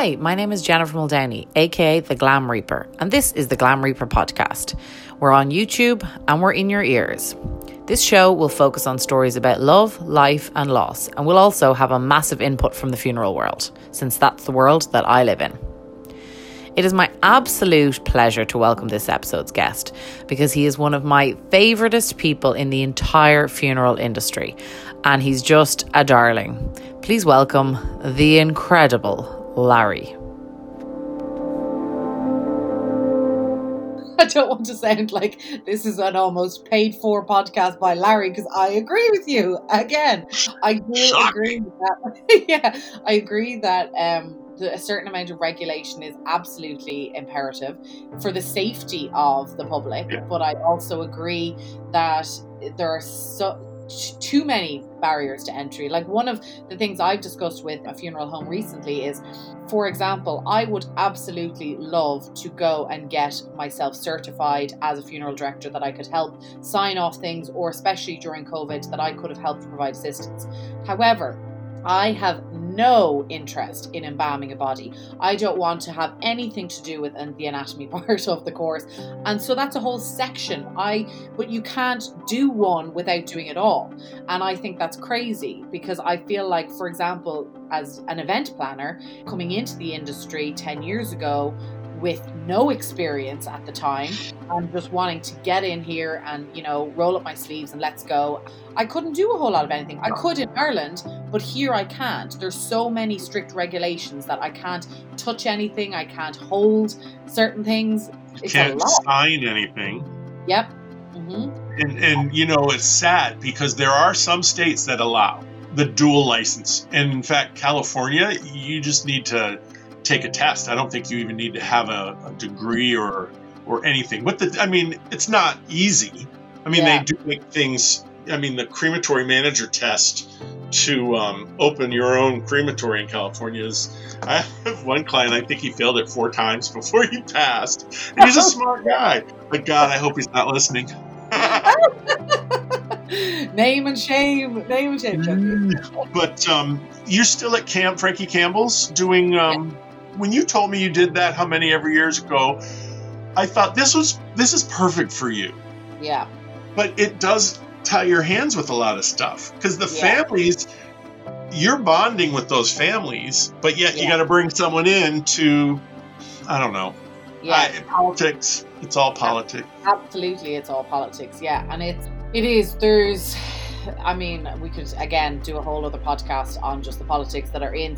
Hi, my name is Jennifer Muldowney, aka The Glam Reaper, and this is the Glam Reaper podcast. We're on YouTube and we're in your ears. This show will focus on stories about love, life, and loss, and we'll also have a massive input from the funeral world, since that's the world that I live in. It is my absolute pleasure to welcome this episode's guest because he is one of my favouriteest people in the entire funeral industry, and he's just a darling. Please welcome the incredible Larry. I don't want to sound like this is an almost paid for podcast by Larry because I agree with you. Again, I do agree with that. yeah, I agree that um, a certain amount of regulation is absolutely imperative for the safety of the public. Yeah. But I also agree that there are so too many barriers to entry. Like one of the things I've discussed with a funeral home recently is, for example, I would absolutely love to go and get myself certified as a funeral director that I could help sign off things, or especially during COVID, that I could have helped provide assistance. However, I have no interest in embalming a body. I don't want to have anything to do with um, the anatomy part of the course. And so that's a whole section. I but you can't do one without doing it all. And I think that's crazy because I feel like for example as an event planner coming into the industry 10 years ago with no experience at the time. And just wanting to get in here and you know roll up my sleeves and let's go. I couldn't do a whole lot of anything. I could in ireland but here i can't. There's so many strict regulations that i can't touch anything. I can't hold certain things. You can't sign anything. Yep. Mm-hmm. and and you know it's sad because there are some states that allow the dual license. And in fact california you just need to take a test. I don't think you even need to have a, a degree or or anything. But the, I mean, it's not easy. I mean, yeah. they do make things. I mean, the crematory manager test to um, open your own crematory in California is. I have one client. I think he failed it four times before he passed. And he's a smart guy. But God, I hope he's not listening. name and shame. Name and shame. Mm. But um, you're still at Camp Frankie Campbell's doing. Um, when you told me you did that how many ever years ago, I thought this was this is perfect for you. Yeah. But it does tie your hands with a lot of stuff because the yeah. families you're bonding with those families, but yet yeah. you got to bring someone in to I don't know. Yeah. I, politics. It's all politics. Absolutely, it's all politics. Yeah, and it's it is. There's I mean, we could again do a whole other podcast on just the politics that are in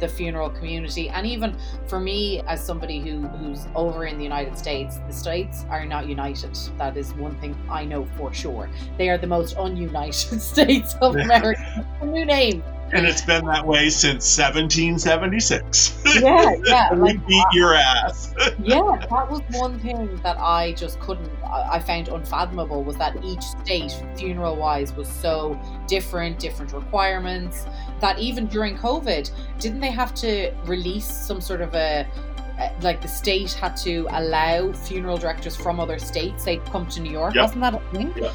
the funeral community. And even for me as somebody who who's over in the United States the states are not united. That is one thing I know for sure. They are the most ununited states of America. New name and it's been that way since 1776. Yeah, yeah. we like, beat uh, your ass. yeah, that was one thing that I just couldn't. I found unfathomable was that each state, funeral wise, was so different, different requirements. That even during COVID, didn't they have to release some sort of a like the state had to allow funeral directors from other states they'd come to New York. Yep. Wasn't that a thing? Yep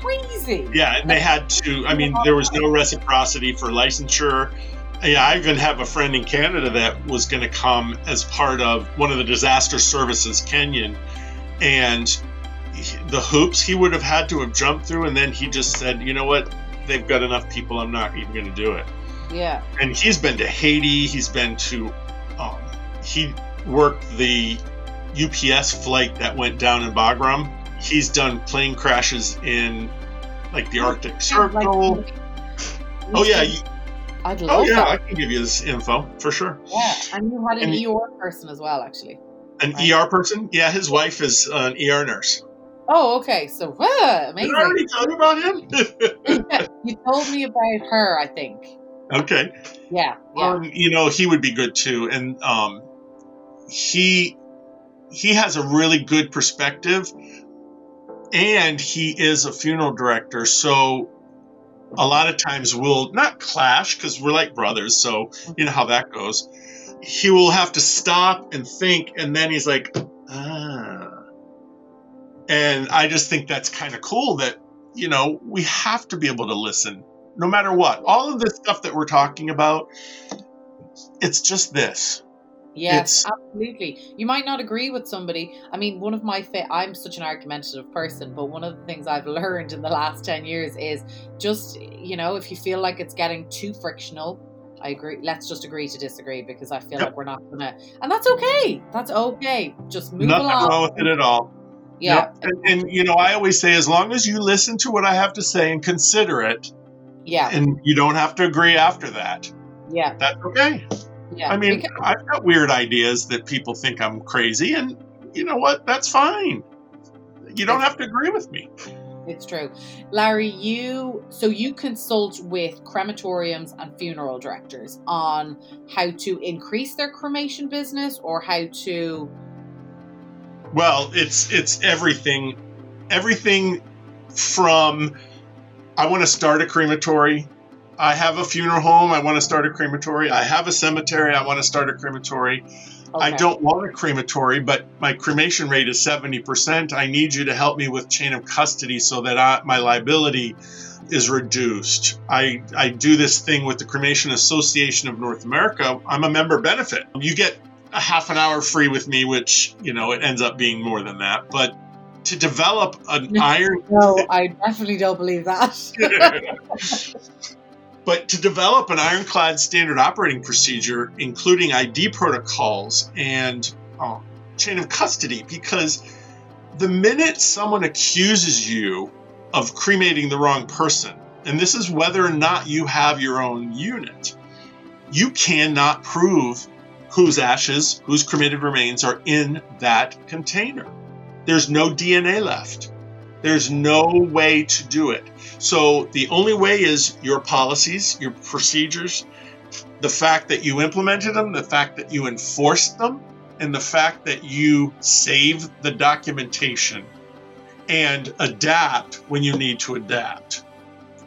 crazy. Yeah, and they had to. I mean, there was no reciprocity for licensure. Yeah, I even have a friend in Canada that was going to come as part of one of the disaster services, Kenyon, and the hoops he would have had to have jumped through, and then he just said, "You know what? They've got enough people. I'm not even going to do it." Yeah. And he's been to Haiti. He's been to. Um, he worked the UPS flight that went down in Bagram he's done plane crashes in like the Arctic Circle. Like, oh yeah. You, I'd oh, love oh yeah, that. I can give you this info for sure. Yeah, and you had an and, ER person as well, actually. An right? ER person? Yeah, his wife is an ER nurse. Oh, okay. So, uh, amazing. Did I already tell you about him? yeah, you told me about her, I think. Okay. Yeah. Yeah. Um, you know, he would be good too, and um, he he has a really good perspective and he is a funeral director. So a lot of times we'll not clash because we're like brothers. So you know how that goes. He will have to stop and think, and then he's like, ah. And I just think that's kind of cool that, you know, we have to be able to listen no matter what. All of this stuff that we're talking about, it's just this. Yes, it's, absolutely. You might not agree with somebody. I mean, one of my fa- I'm such an argumentative person, but one of the things I've learned in the last 10 years is just, you know, if you feel like it's getting too frictional, I agree. Let's just agree to disagree because I feel yep. like we're not gonna, and that's okay. That's okay. Just move Nothing along. wrong with it at all. Yeah. Yep. And, and, you know, I always say, as long as you listen to what I have to say and consider it, yeah, and you don't have to agree after that. Yeah, that's okay. Yeah, I mean, because- I've got weird ideas that people think I'm crazy, and you know what? That's fine. You don't have to agree with me. It's true. Larry, you so you consult with crematoriums and funeral directors on how to increase their cremation business or how to Well, it's it's everything everything from I want to start a crematory I have a funeral home. I want to start a crematory. I have a cemetery. I want to start a crematory. Okay. I don't want a crematory, but my cremation rate is 70%. I need you to help me with chain of custody so that I, my liability is reduced. I, I do this thing with the Cremation Association of North America. I'm a member benefit. You get a half an hour free with me, which, you know, it ends up being more than that. But to develop an iron. No, I definitely don't believe that. But to develop an ironclad standard operating procedure, including ID protocols and uh, chain of custody, because the minute someone accuses you of cremating the wrong person, and this is whether or not you have your own unit, you cannot prove whose ashes, whose cremated remains are in that container. There's no DNA left. There's no way to do it. So the only way is your policies, your procedures, the fact that you implemented them, the fact that you enforced them, and the fact that you save the documentation and adapt when you need to adapt.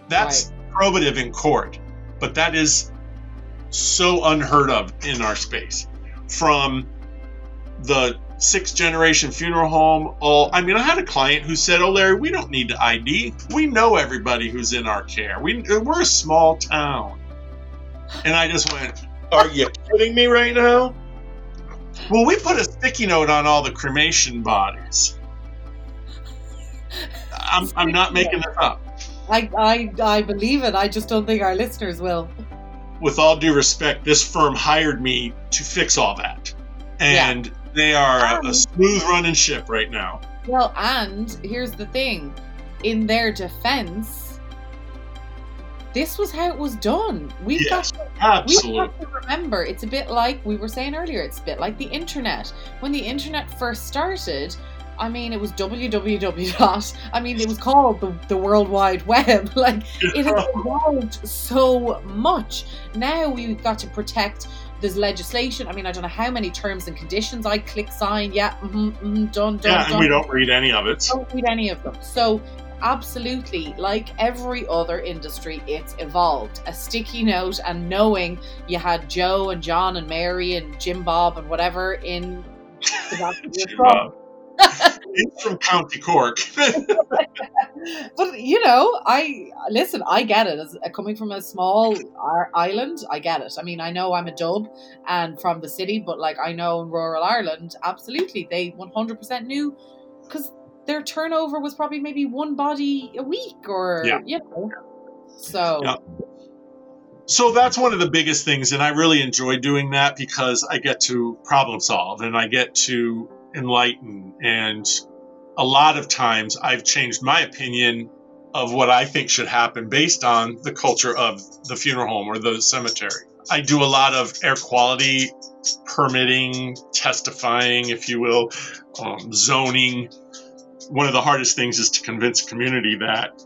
That's right. probative in court, but that is so unheard of in our space. From the sixth generation funeral home. All I mean, I had a client who said, "Oh, Larry, we don't need to ID. We know everybody who's in our care. We we're a small town." And I just went, "Are you kidding me right now?" Well, we put a sticky note on all the cremation bodies. I'm, I'm not making this up. I, I, I believe it. I just don't think our listeners will. With all due respect, this firm hired me to fix all that. And yeah they are um, a smooth running ship right now. Well, and here's the thing in their defense, this was how it was done. We've yes, got to, absolutely. we have to remember it's a bit like we were saying earlier, it's a bit like the internet. When the internet first started, I mean, it was www. I mean, it was called the, the World Wide Web. Like, it has evolved so much. Now we've got to protect there's legislation. I mean, I don't know how many terms and conditions I click sign. Yeah, mm-hmm, mm-hmm, done, done. Yeah, done. and we don't read any of it. Don't read any of them. So, absolutely, like every other industry, it's evolved. A sticky note and knowing you had Joe and John and Mary and Jim Bob and whatever in the back of your truck it's from County Cork. but you know, I listen. I get it. As coming from a small island, I get it. I mean, I know I'm a dub and from the city, but like I know in rural Ireland, absolutely, they 100% knew because their turnover was probably maybe one body a week, or yeah. you know. So. Yeah. So that's one of the biggest things, and I really enjoy doing that because I get to problem solve and I get to enlightened. And a lot of times I've changed my opinion of what I think should happen based on the culture of the funeral home or the cemetery. I do a lot of air quality permitting, testifying, if you will, um, zoning. One of the hardest things is to convince community that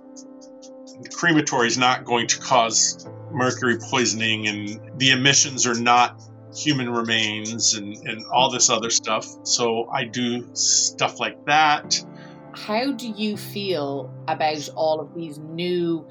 the crematory is not going to cause mercury poisoning and the emissions are not human remains and, and all this other stuff. So I do stuff like that. How do you feel about all of these new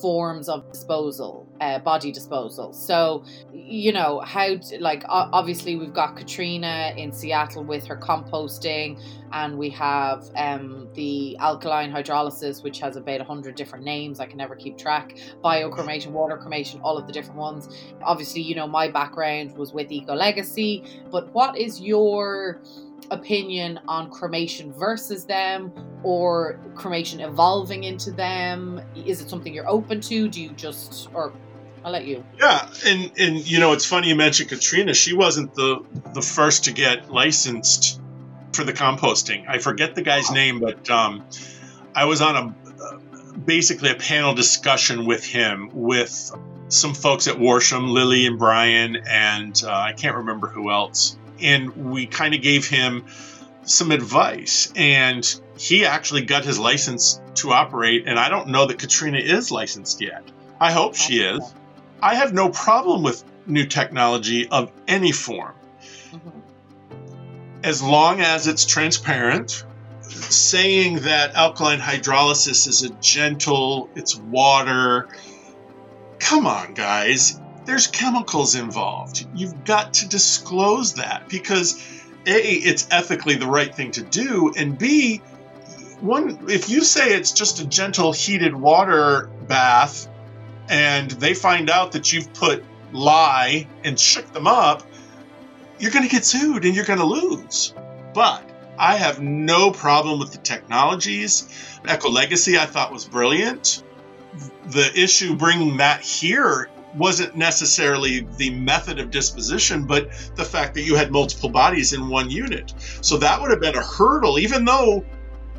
forms of disposal? Uh, body disposal. So, you know, how, like, obviously, we've got Katrina in Seattle with her composting, and we have um, the alkaline hydrolysis, which has about 100 different names. I can never keep track. Biocremation, water cremation, all of the different ones. Obviously, you know, my background was with Eco Legacy, but what is your opinion on cremation versus them or cremation evolving into them is it something you're open to do you just or I'll let you. Yeah, and and you know it's funny you mentioned Katrina. She wasn't the the first to get licensed for the composting. I forget the guy's name, but um, I was on a uh, basically a panel discussion with him with some folks at Worsham, Lily and Brian, and uh, I can't remember who else. And we kind of gave him some advice, and he actually got his license to operate. And I don't know that Katrina is licensed yet. I hope she is. I have no problem with new technology of any form. Mm-hmm. As long as it's transparent, saying that alkaline hydrolysis is a gentle, it's water. Come on, guys. There's chemicals involved. You've got to disclose that because A, it's ethically the right thing to do, and B, one if you say it's just a gentle heated water bath and they find out that you've put lye and shook them up, you're going to get sued and you're going to lose. But I have no problem with the technologies. Eco Legacy I thought was brilliant. The issue bringing that here wasn't necessarily the method of disposition, but the fact that you had multiple bodies in one unit. So that would have been a hurdle, even though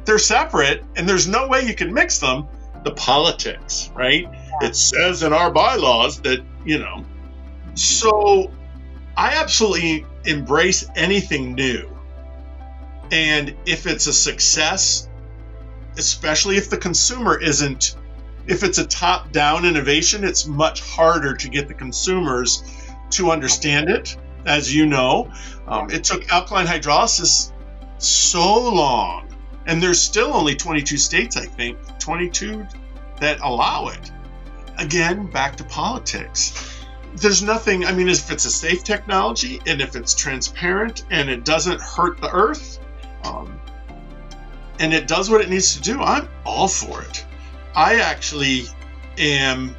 they're separate and there's no way you can mix them. The politics, right? It says in our bylaws that, you know. So I absolutely embrace anything new. And if it's a success, especially if the consumer isn't, if it's a top down innovation, it's much harder to get the consumers to understand it. As you know, um, it took alkaline hydrolysis so long, and there's still only 22 states, I think, 22 that allow it again, back to politics. There's nothing, I mean, if it's a safe technology and if it's transparent and it doesn't hurt the earth, um, and it does what it needs to do, I'm all for it. I actually am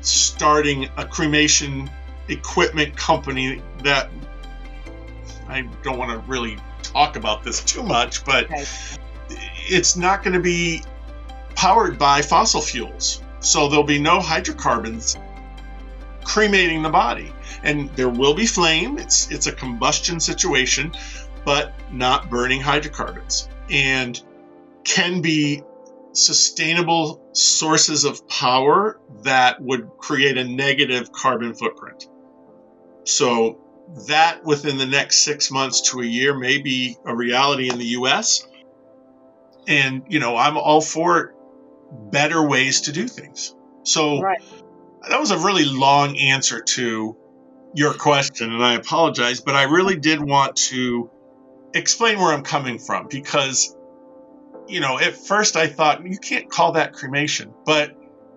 starting a cremation equipment company that I don't want to really talk about this too much, but okay. it's not going to be powered by fossil fuels. So there'll be no hydrocarbons cremating the body. And there will be flame. It's it's a combustion situation, but not burning hydrocarbons. And can be sustainable sources of power that would create a negative carbon footprint. So that within the next six months to a year may be a reality in the US. And, you know, I'm all for better ways to do things. So right. that was a really long answer to your question, and I apologize, but I really did want to explain where I'm coming from because, you know, at first I thought you can't call that cremation, but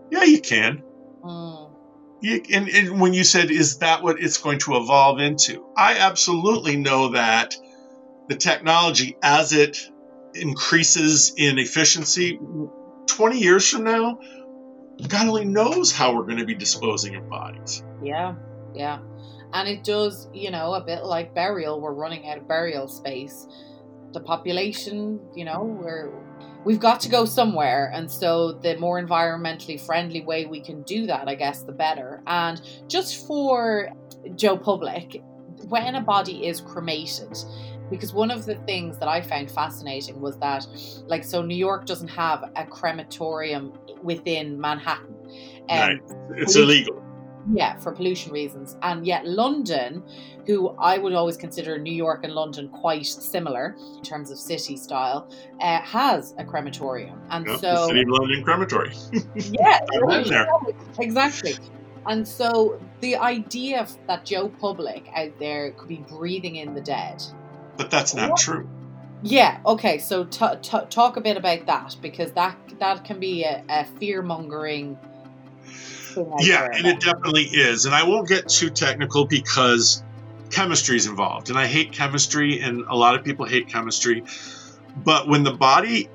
yeah, you can. Mm. You, and, and when you said, is that what it's going to evolve into? I absolutely know that the technology, as it increases in efficiency, 20 years from now, God only knows how we're going to be disposing of bodies. Yeah, yeah. And it does, you know, a bit like burial, we're running out of burial space. The population, you know, we're we've got to go somewhere and so the more environmentally friendly way we can do that i guess the better and just for joe public when a body is cremated because one of the things that I found fascinating was that, like, so New York doesn't have a crematorium within Manhattan. Um. It's illegal. Yeah, for pollution reasons. And yet, London, who I would always consider New York and London quite similar in terms of city style, uh, has a crematorium. And yep, so. The City of London Crematory. yeah, right, exactly. And so the idea that Joe Public out there could be breathing in the dead but that's not what? true. Yeah. Okay. So t- t- talk a bit about that because that that can be a, a fear mongering. yeah, and it definitely is. And I won't get too technical because chemistry is involved. And I hate chemistry, and a lot of people hate chemistry. But when the body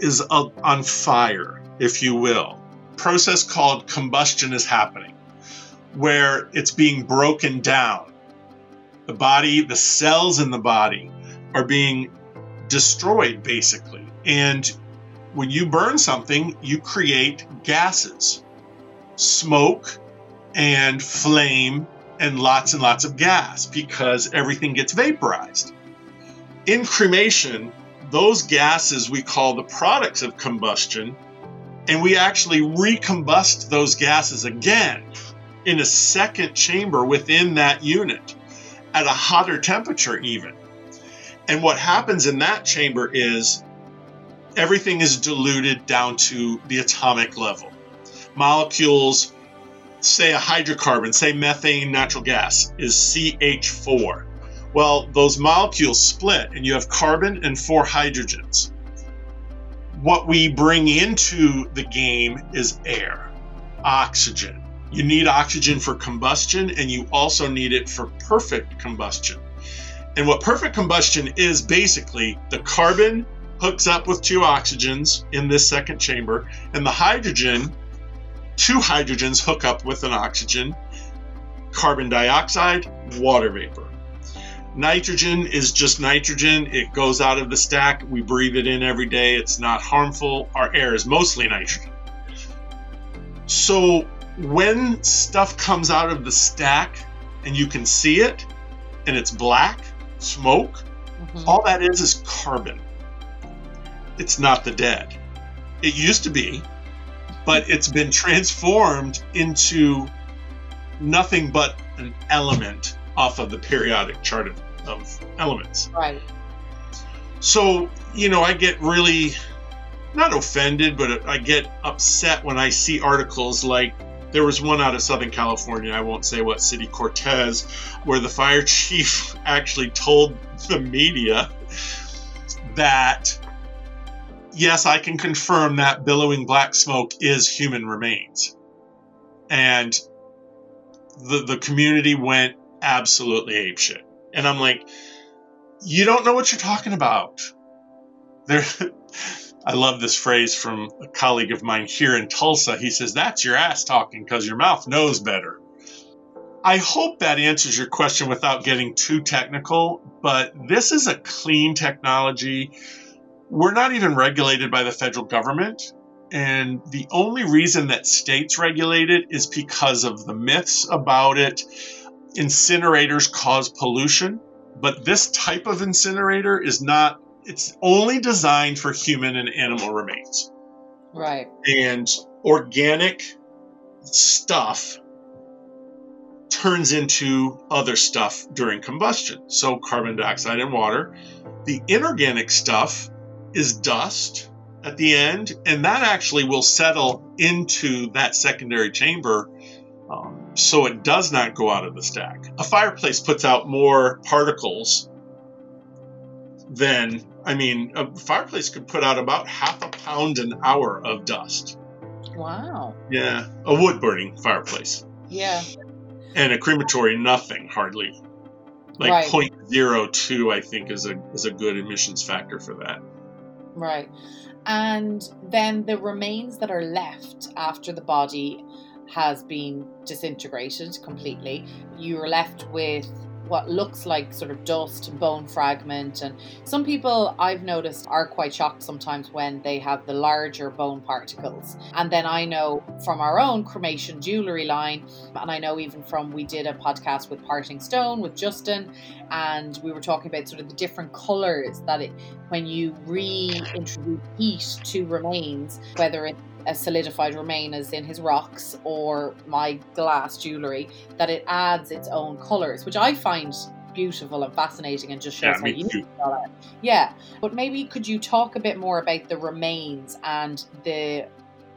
is on fire, if you will, process called combustion is happening, where it's being broken down. The body, the cells in the body are being destroyed basically. And when you burn something, you create gases, smoke and flame and lots and lots of gas because everything gets vaporized. In cremation, those gases we call the products of combustion, and we actually recombust those gases again in a second chamber within that unit at a hotter temperature, even. And what happens in that chamber is everything is diluted down to the atomic level. Molecules, say a hydrocarbon, say methane natural gas, is CH4. Well, those molecules split and you have carbon and four hydrogens. What we bring into the game is air, oxygen. You need oxygen for combustion and you also need it for perfect combustion. And what perfect combustion is basically the carbon hooks up with two oxygens in this second chamber, and the hydrogen, two hydrogens hook up with an oxygen, carbon dioxide, water vapor. Nitrogen is just nitrogen. It goes out of the stack. We breathe it in every day. It's not harmful. Our air is mostly nitrogen. So when stuff comes out of the stack and you can see it and it's black, smoke, Mhm. all that is is carbon. It's not the dead. It used to be, but it's been transformed into nothing but an element off of the periodic chart of, of elements. Right. So, you know, I get really not offended, but I get upset when I see articles like there was one out of Southern California, I won't say what city, Cortez, where the fire chief actually told the media that yes, I can confirm that billowing black smoke is human remains. And the the community went absolutely apeshit. And I'm like, you don't know what you're talking about. There I love this phrase from a colleague of mine here in Tulsa. He says, That's your ass talking because your mouth knows better. I hope that answers your question without getting too technical, but this is a clean technology. We're not even regulated by the federal government. And the only reason that states regulate it is because of the myths about it. Incinerators cause pollution, but this type of incinerator is not, it's only designed for human and animal remains. Right. And organic stuff turns into other stuff during combustion. So, carbon dioxide and water. The inorganic stuff is dust at the end, and that actually will settle into that secondary chamber. Um, so it does not go out of the stack. A fireplace puts out more particles than, I mean, a fireplace could put out about half a pound an hour of dust. Wow. Yeah, a wood burning fireplace. Yeah. And a crematory, nothing hardly. Like Right. 0.02, I think, is a is a good emissions factor for that. Right. And then the remains that are left after the body has been disintegrated completely, you're left with what looks like sort of dust and bone fragment. And some people I've noticed are quite shocked sometimes when they have the larger bone particles. And then I know from our own cremation jewelry line, and I know even from we did a podcast with Parting Stone with Justin, and we were talking about sort of the different colors that it when you reintroduce heat to remains, whether it's a solidified remain as in his rocks or my glass jewellery, that it adds its own colours, which I find beautiful and fascinating and just shows Yeah, how unique they are. Yeah. But maybe could you talk a bit more about the remains and the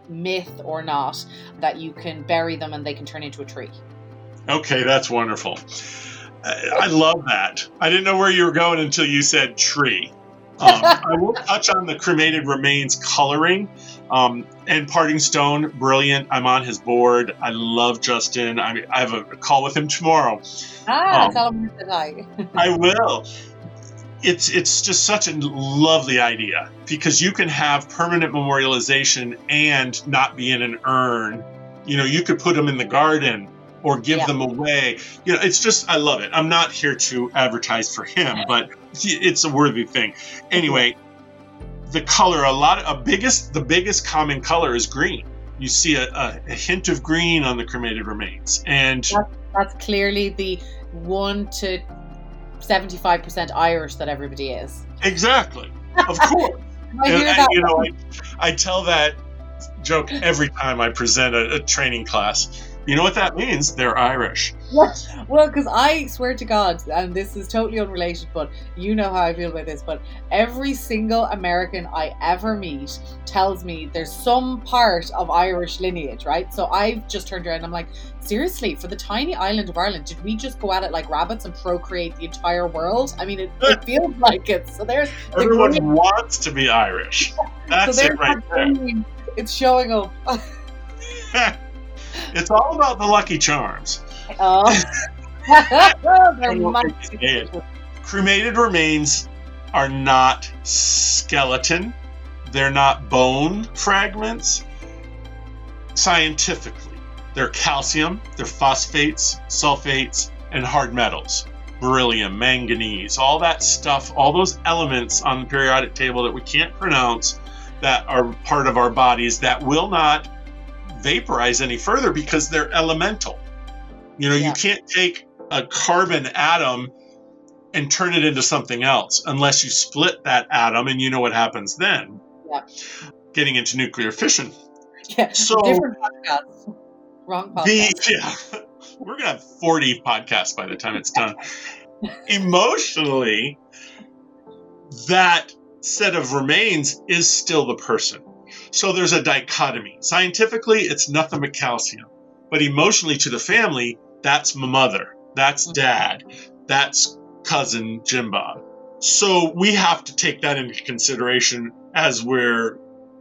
myth or not that you can bury them and they can turn into a tree? Okay, that's wonderful. I, I love that. I didn't know where you were going until you said tree. Um, I will touch on the cremated remains coloring. Um, and Parting Stone, brilliant. I'm on his board. I love Justin. I, mean, I have a, call with him tomorrow. Ah, um, tell him I. I will. It's it's just such a lovely idea because you can have permanent memorialization and not be in an urn. You know, you could put them in the garden or give yeah. them away. You know, it's just I love it. I'm not here to advertise for him, but it's a worthy thing. Anyway, the color a lot of, a biggest the biggest common color is green. You see a, a, a hint of green on the cremated remains, and that's, that's clearly the one to seventy five percent Irish that everybody is. Exactly, of course. I and, and, you know, I, I, tell that joke every time I present a, a training class you know what that means? They're Irish. What? Well, because I swear to God, and this is totally unrelated, but you know how I feel about this. But every single American I ever meet tells me there's some part of Irish lineage, right? So I've just turned around and I'm like, seriously, for the tiny island of Ireland, did we just go at it like rabbits and procreate the entire world? I mean, it, it feels like it. So there's everyone the wants to be Irish. That's so it right there. It's showing up. It's all about the Lucky Charms. Oh. Cremated remains are not skeleton. They're not bone fragments. Scientifically, they're calcium, they're phosphates, sulfates, and hard metals. Beryllium, manganese, all that stuff, all those elements on the periodic table that we can't pronounce that are part of our bodies that will not vaporize any further because they're elemental. You know, yeah. you can't take a carbon atom and turn it into something else unless you split that atom and you know what happens then. Yeah. Getting into nuclear fission. Yeah. So different podcasts. Wrong podcast. The, yeah. We're gonna have 40 podcasts by the time it's done. Emotionally, that set of remains is still the person. So there's a dichotomy. Scientifically, it's nothing but calcium. But emotionally to the family, that's my mother, that's mm-hmm. dad, that's cousin Jim Bob. So we have to take that into consideration as we're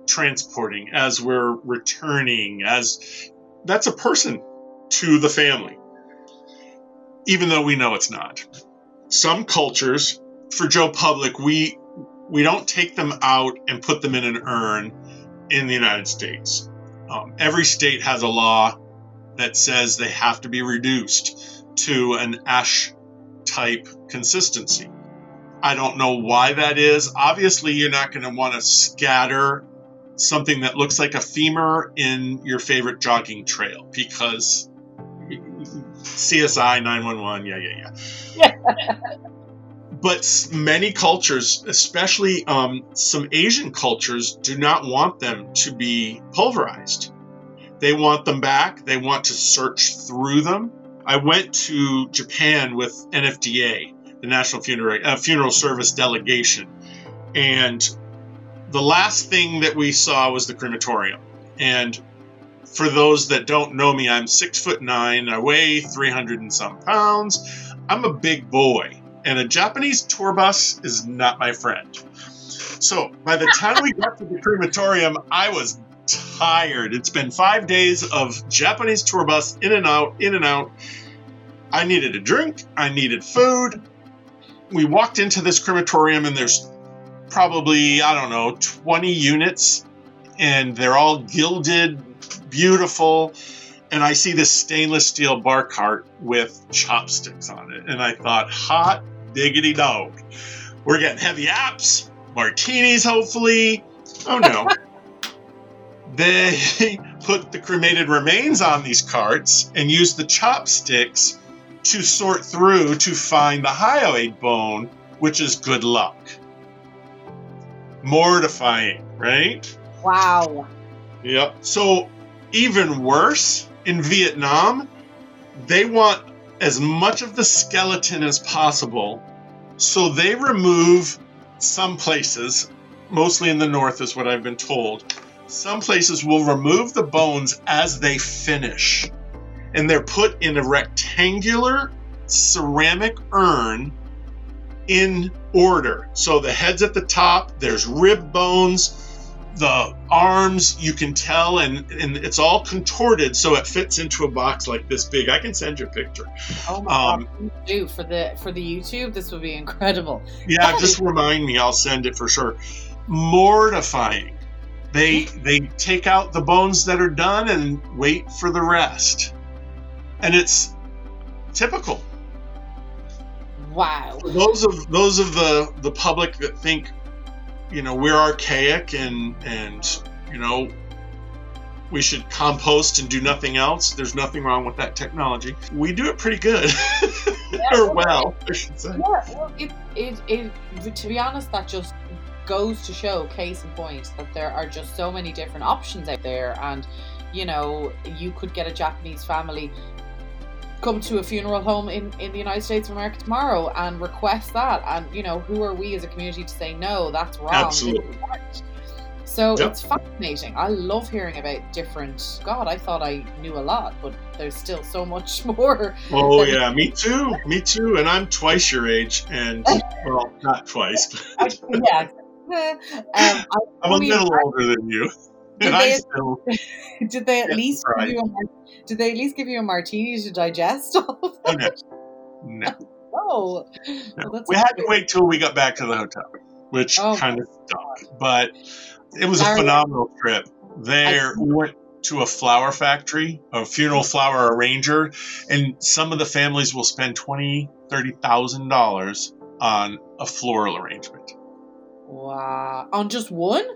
transporting, as we're returning, as that's a person to the family, even though we know it's not. Some cultures, for Joe Public, we we don't take them out and put them in an urn in the United States. Um, every state has a law that says they have to be reduced to an ash type consistency. I don't know why that is. Obviously, you're not going to want to scatter something that looks like a femur in your favorite jogging trail because CSI 911, yeah, yeah, yeah. but many cultures, especially um, some Asian cultures, do not want them to be pulverized. They want them back. They want to search through them. I went to Japan with NFDA, the National Funeral, uh, Funeral Service Delegation, and the last thing that we saw was the crematorium. And for those that don't know me, I'm six foot nine. I weigh 300 and some pounds. I'm a big boy and a Japanese tour bus is not my friend. So by the time we got to the crematorium, I was tired. It's been five days of Japanese tour bus in and out, in and out. I needed a drink, I needed food. We walked into this crematorium, and there's probably, I don't know, 20 units, and they're all gilded, beautiful and I see this stainless steel bar cart with chopsticks on it. And I thought, hot diggity dog. We're getting heavy apps, martinis, hopefully. Oh no. they put the cremated remains on these carts and use the chopsticks to sort through to find the hyoid bone, which is good luck. Mortifying, right? Wow. Yep. So, even worse, in Vietnam, they want as much of the skeleton as possible. So they remove some places, mostly in the north, is what I've been told. Some places will remove the bones as they finish. And they're put in a rectangular ceramic urn in order. So the head's at the top, there's rib bones, the arms you can tell and and it's all contorted so it fits into a box like this big. I can send you a picture. Oh my um, god do for the for the youtube? This would be incredible. Yeah just remind me. I'll send it for sure. Mortifying. They they take out the bones that are done and wait for the rest. And it's typical. Wow. Those of those of the the public that think you know we're archaic and and you know we should compost and do nothing else. There's nothing wrong with that technology. We do it pretty good, yeah, or well, I should say. Yeah, well, it, it, it, to be honest, that just goes to show, case in point, that there are just so many different options out there, and you know, you could get a Japanese family come to a funeral home in, in the United States of America tomorrow and request that. And, you know, who are we as a community to say, no, that's wrong? Absolutely. So yep. it's fascinating. I love hearing about different. God, I thought I knew a lot, but there's still so much more. Oh yeah, me too. Me too. And I'm twice your age, and well, not twice. But yeah. Um, I'm a little older than you. Did they, still, did they at least give you a, did they at least give you a martini to digest all of oh, no. No. Oh, no. Well, we had to wait till we got back to the hotel, which oh, kind of stunk. But it was a phenomenal trip. There, we went to a flower factory, a funeral flower arranger, and some of the families will spend twenty, thirty thousand dollars on a floral arrangement. Wow! On just one?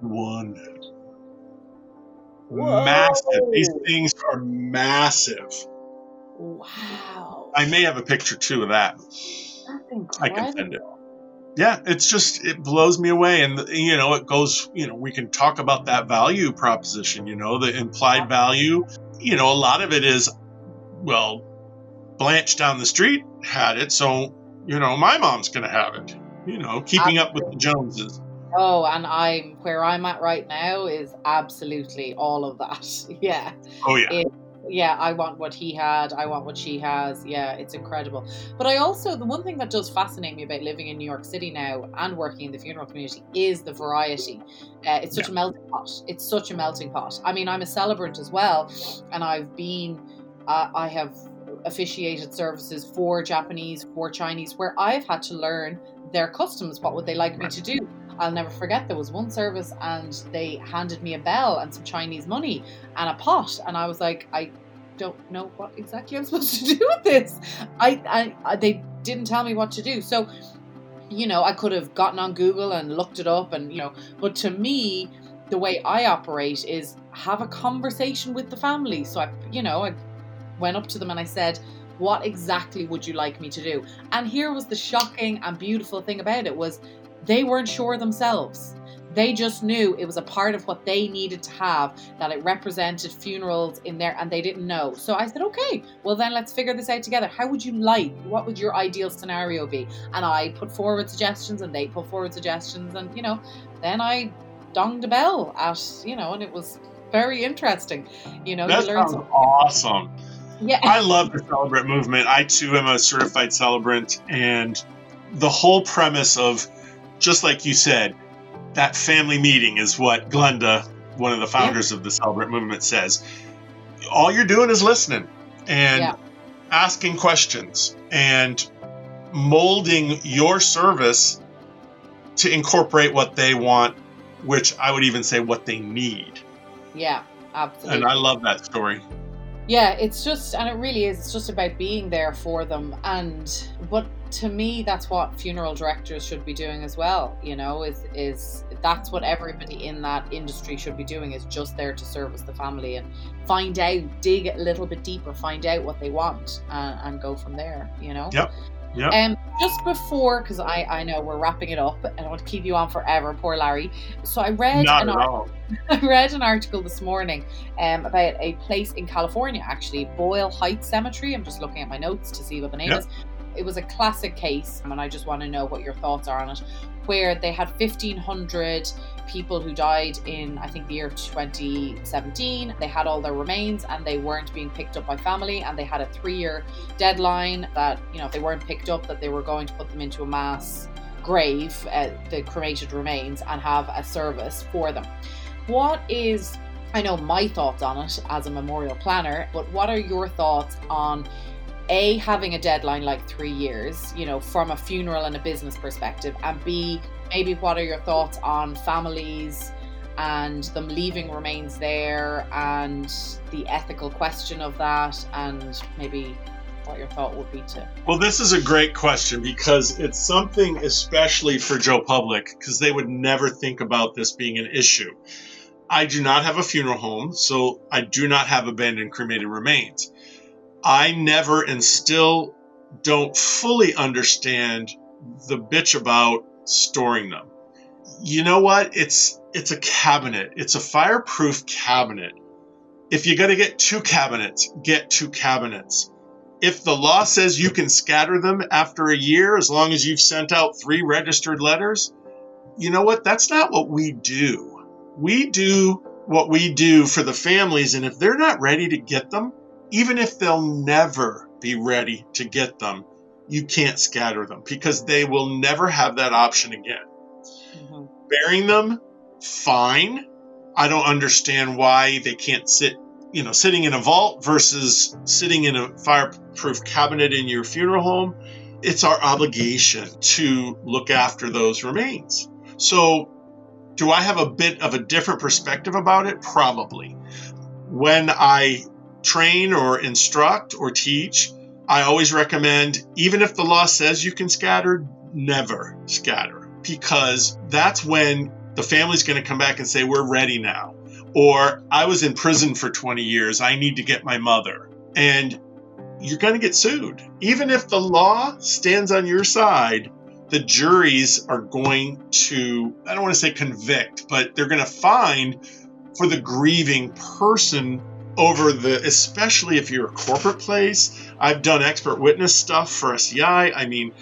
One. Whoa. Massive. These things are massive. Wow. I may have a picture too of that. I can send it. Yeah, it's just it blows me away, and you know it goes. You know we can talk about that value proposition. You know the implied value. You know a lot of it is, well, Blanche down the street had it, so you know my mom's gonna have it. You know, keeping Absolutely. up with the Joneses. Oh, and I'm where I'm at right now is absolutely all of that. yeah. Oh yeah. It, yeah, I want what he had. I want what she has. Yeah, it's incredible. But I also, the one thing that does fascinate me about living in New York City now and working in the funeral community is the variety. Uh, it's such yeah. a melting pot. It's such a melting pot. I mean, I'm a celebrant as well, and I've been, uh, I have officiated services for Japanese, for Chinese, where I've had to learn their customs. What would they like me to do? I'll never forget there was one service and they handed me a bell and some Chinese money and a pot. And I was like, I don't know what exactly I'm supposed to do with this. I, I, I they didn't tell me what to do. So, you know, I could have gotten on Google and looked it up and, you know, but to me, the way I operate is have a conversation with the family. So I, you know, I went up to them and I said, what exactly would you like me to do? And here was the shocking and beautiful thing about it was they weren't sure themselves. They just knew it was a part of what they needed to have, that it represented funerals in there, and they didn't know. So I said, okay, well, then let's figure this out together. How would you like? What would your ideal scenario be? And I put forward suggestions, and they put forward suggestions, and, you know, then I donged a bell at, you know, and it was very interesting. You know, that you sounds some- awesome. Yeah. I love the celebrant movement. I too am a certified celebrant, and the whole premise of just like you said, that family meeting is what Glenda, one of the founders yeah. of the Celebrant movement, says. All you're doing is listening and yeah. asking questions and molding your service to incorporate what they want, which I would even say what they need. Yeah, absolutely. And I love that story. Yeah, it's just, and it really is, it's just about being there for them. And, but to me that's what funeral directors should be doing as well you know is is that's what everybody in that industry should be doing is just there to service the family and find out dig a little bit deeper find out what they want and, and go from there you know yep yeah. Um, just before, because I, I know we're wrapping it up, and I want to keep you on forever, poor Larry. So I read Not an article, I read an article this morning um, about a place in California, actually, Boyle Heights Cemetery. I'm just looking at my notes to see what the name yep. is it was a classic case, and I just want to know what your thoughts are on it, where they had 1,500 people who died in, I think, the year 2017. They had all their remains and they weren't being picked up by family, and they had a three year deadline that, you know, if they weren't picked up, that they were going to put them into a mass grave, uh, the cremated remains, and have a service for them. What is I know my thoughts on it as a memorial planner, but what are your thoughts on a having a deadline like three years, you know, from a funeral and a business perspective, and b maybe what are your thoughts on families and them leaving remains there and the ethical question of that and maybe what your thought would be to well this is a great question because it's something especially for joe public because they would never think about this being an issue. I do not have a funeral home so i do not have abandoned cremated remains i never and still don't fully understand the bitch about storing them you know what it's it's a cabinet. It's a fireproof cabinet. If you got to get two cabinets, get two cabinets. If the law says you can scatter them after a year as long as you've sent out three registered letters, you know what? That's not what we do. We do what we do for the families, and if they're not ready to get them, even if they'll never be ready to get them, you can't scatter them because they will never have that option again. Mm-hmm. Burying them fine. I don't understand why they can't sit, you know, sitting in a vault versus sitting in a fireproof cabinet in your funeral home. It's our obligation to look after those remains. So, do I have a bit of a different perspective about it? Probably. When I train or instruct or teach, I always recommend, even if the law says you can scatter, never scatter because that's when the family's going to come back and say, We're ready now. Or I was in prison for 20 years. I need to get my mother. And you're going to get sued. Even if the law stands on your side, the juries are going to, I don't want to say convict, but they're going to find for the grieving person over the, especially if you're a corporate place. I've done expert witness stuff for SCI. I mean,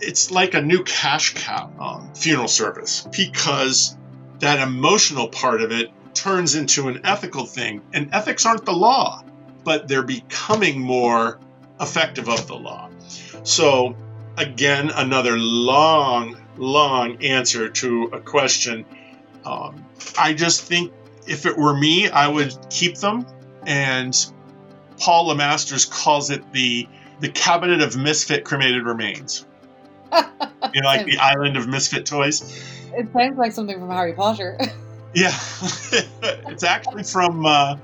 it's like a new cash cow um, funeral service because that emotional part of it turns into an ethical thing. And ethics aren't the law, but they're becoming more effective of the law. So, again, another long, long answer to a question. Um, I just think if it were me, I would keep them. And Paul Lemasters calls it the the cabinet of misfit cremated remains you know, like the island of misfit toys. It sounds like something from Harry Potter. yeah, it's actually from uh,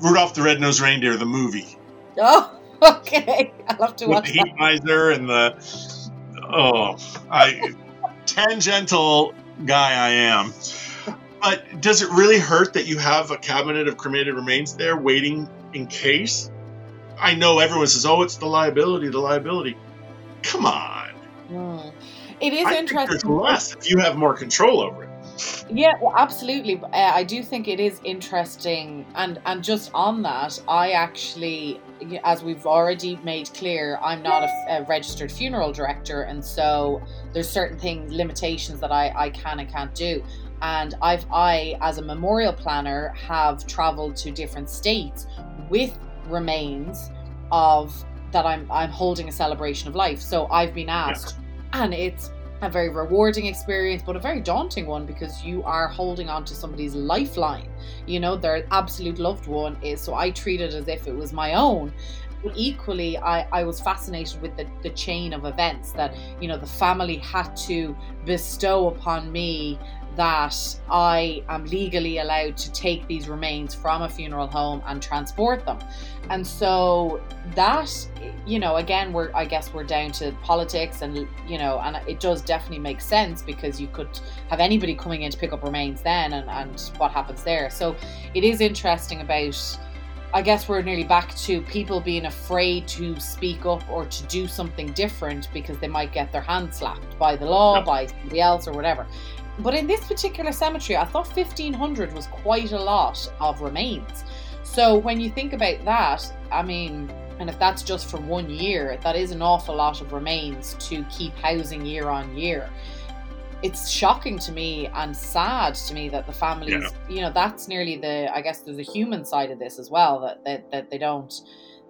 Rudolph the Red-Nosed Reindeer, the movie. Oh, okay. I love to With watch the heat miser and the oh, I tangential guy I am. But does it really hurt that you have a cabinet of cremated remains there waiting in case? I know everyone says, "Oh, it's the liability, the liability." Come on Mm. It is I interesting. Think less if you have more control over it. Yeah, well, absolutely. Uh, I do think it is interesting, and and just on that, I actually, as we've already made clear, I'm not a, a registered funeral director, and so there's certain things, limitations that I I can and can't do. And I've I, as a memorial planner, have travelled to different states with remains of that I'm I'm holding a celebration of life. So I've been asked, yeah. and it's a very rewarding experience, but a very daunting one because you are holding on to somebody's lifeline. You know, their absolute loved one is. So I treat it as if it was my own. But equally, I, I was fascinated with the, the chain of events that, you know, the family had to bestow upon me that I am legally allowed to take these remains from a funeral home and transport them. And so that, you know, again, we're, I guess we're down to politics and, you know, and it does definitely make sense because you could have anybody coming in to pick up remains then and, and what happens there. So it is interesting about, I guess we're nearly back to people being afraid to speak up or to do something different because they might get their hand slapped by the law, by somebody else or whatever. But in this particular cemetery, I thought 1500 was quite a lot of remains. So when you think about that, I mean, and if that's just for one year, that is an awful lot of remains to keep housing year on year. It's shocking to me and sad to me that the families, yeah. you know, that's nearly the, I guess there's a human side of this as well, that, that, that they don't,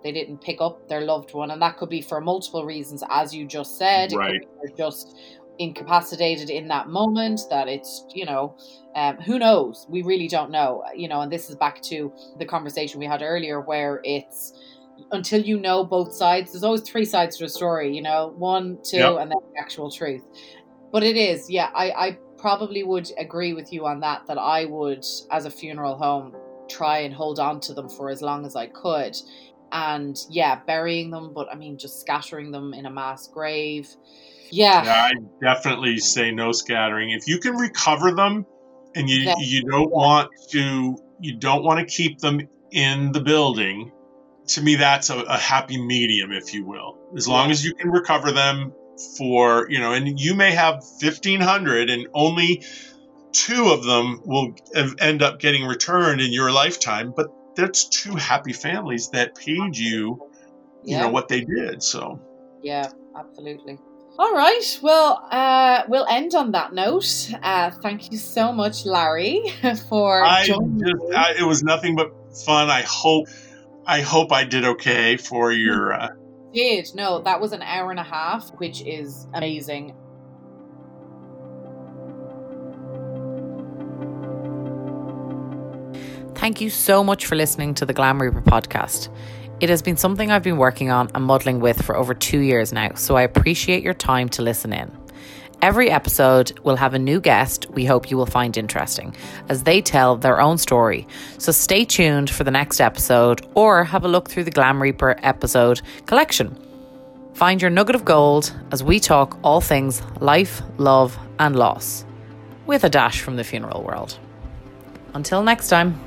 they didn't pick up their loved one. And that could be for multiple reasons, as you just said. Right. just incapacitated in that moment, that it's, you know, um, who knows? We really don't know, you know, and this is back to the conversation we had earlier where it's until you know both sides, there's always three sides to a story, you know, one, two, yep. and then the actual truth. But it is, yeah, I, I probably would agree with you on that, that I would, as a funeral home, try and hold on to them for as long as I could. And yeah, burying them, but I mean, just scattering them in a mass grave. Yeah. yeah I definitely say no scattering. If you can recover them and you, you don't want to, you don't want to keep them in the building, to me, that's a, a happy medium, if you will. As long as you can recover them for, you know, and you may have 1,500 and only two of them will end up getting returned in your lifetime, but that's two happy families that paid you, you yeah. know, what they did. So, yeah, absolutely. All right. Well, uh, we'll end on that note. Uh, thank you so much, Larry, for I just, I, it was nothing but fun. I hope, I hope I did okay for your. Uh, did no, that was an hour and a half, which is amazing. Thank you so much for listening to the Glam Reaper podcast. It has been something I've been working on and muddling with for over two years now, so I appreciate your time to listen in. Every episode will have a new guest we hope you will find interesting as they tell their own story. So stay tuned for the next episode or have a look through the Glam Reaper episode collection. Find your nugget of gold as we talk all things life, love, and loss, with a dash from the funeral world. Until next time.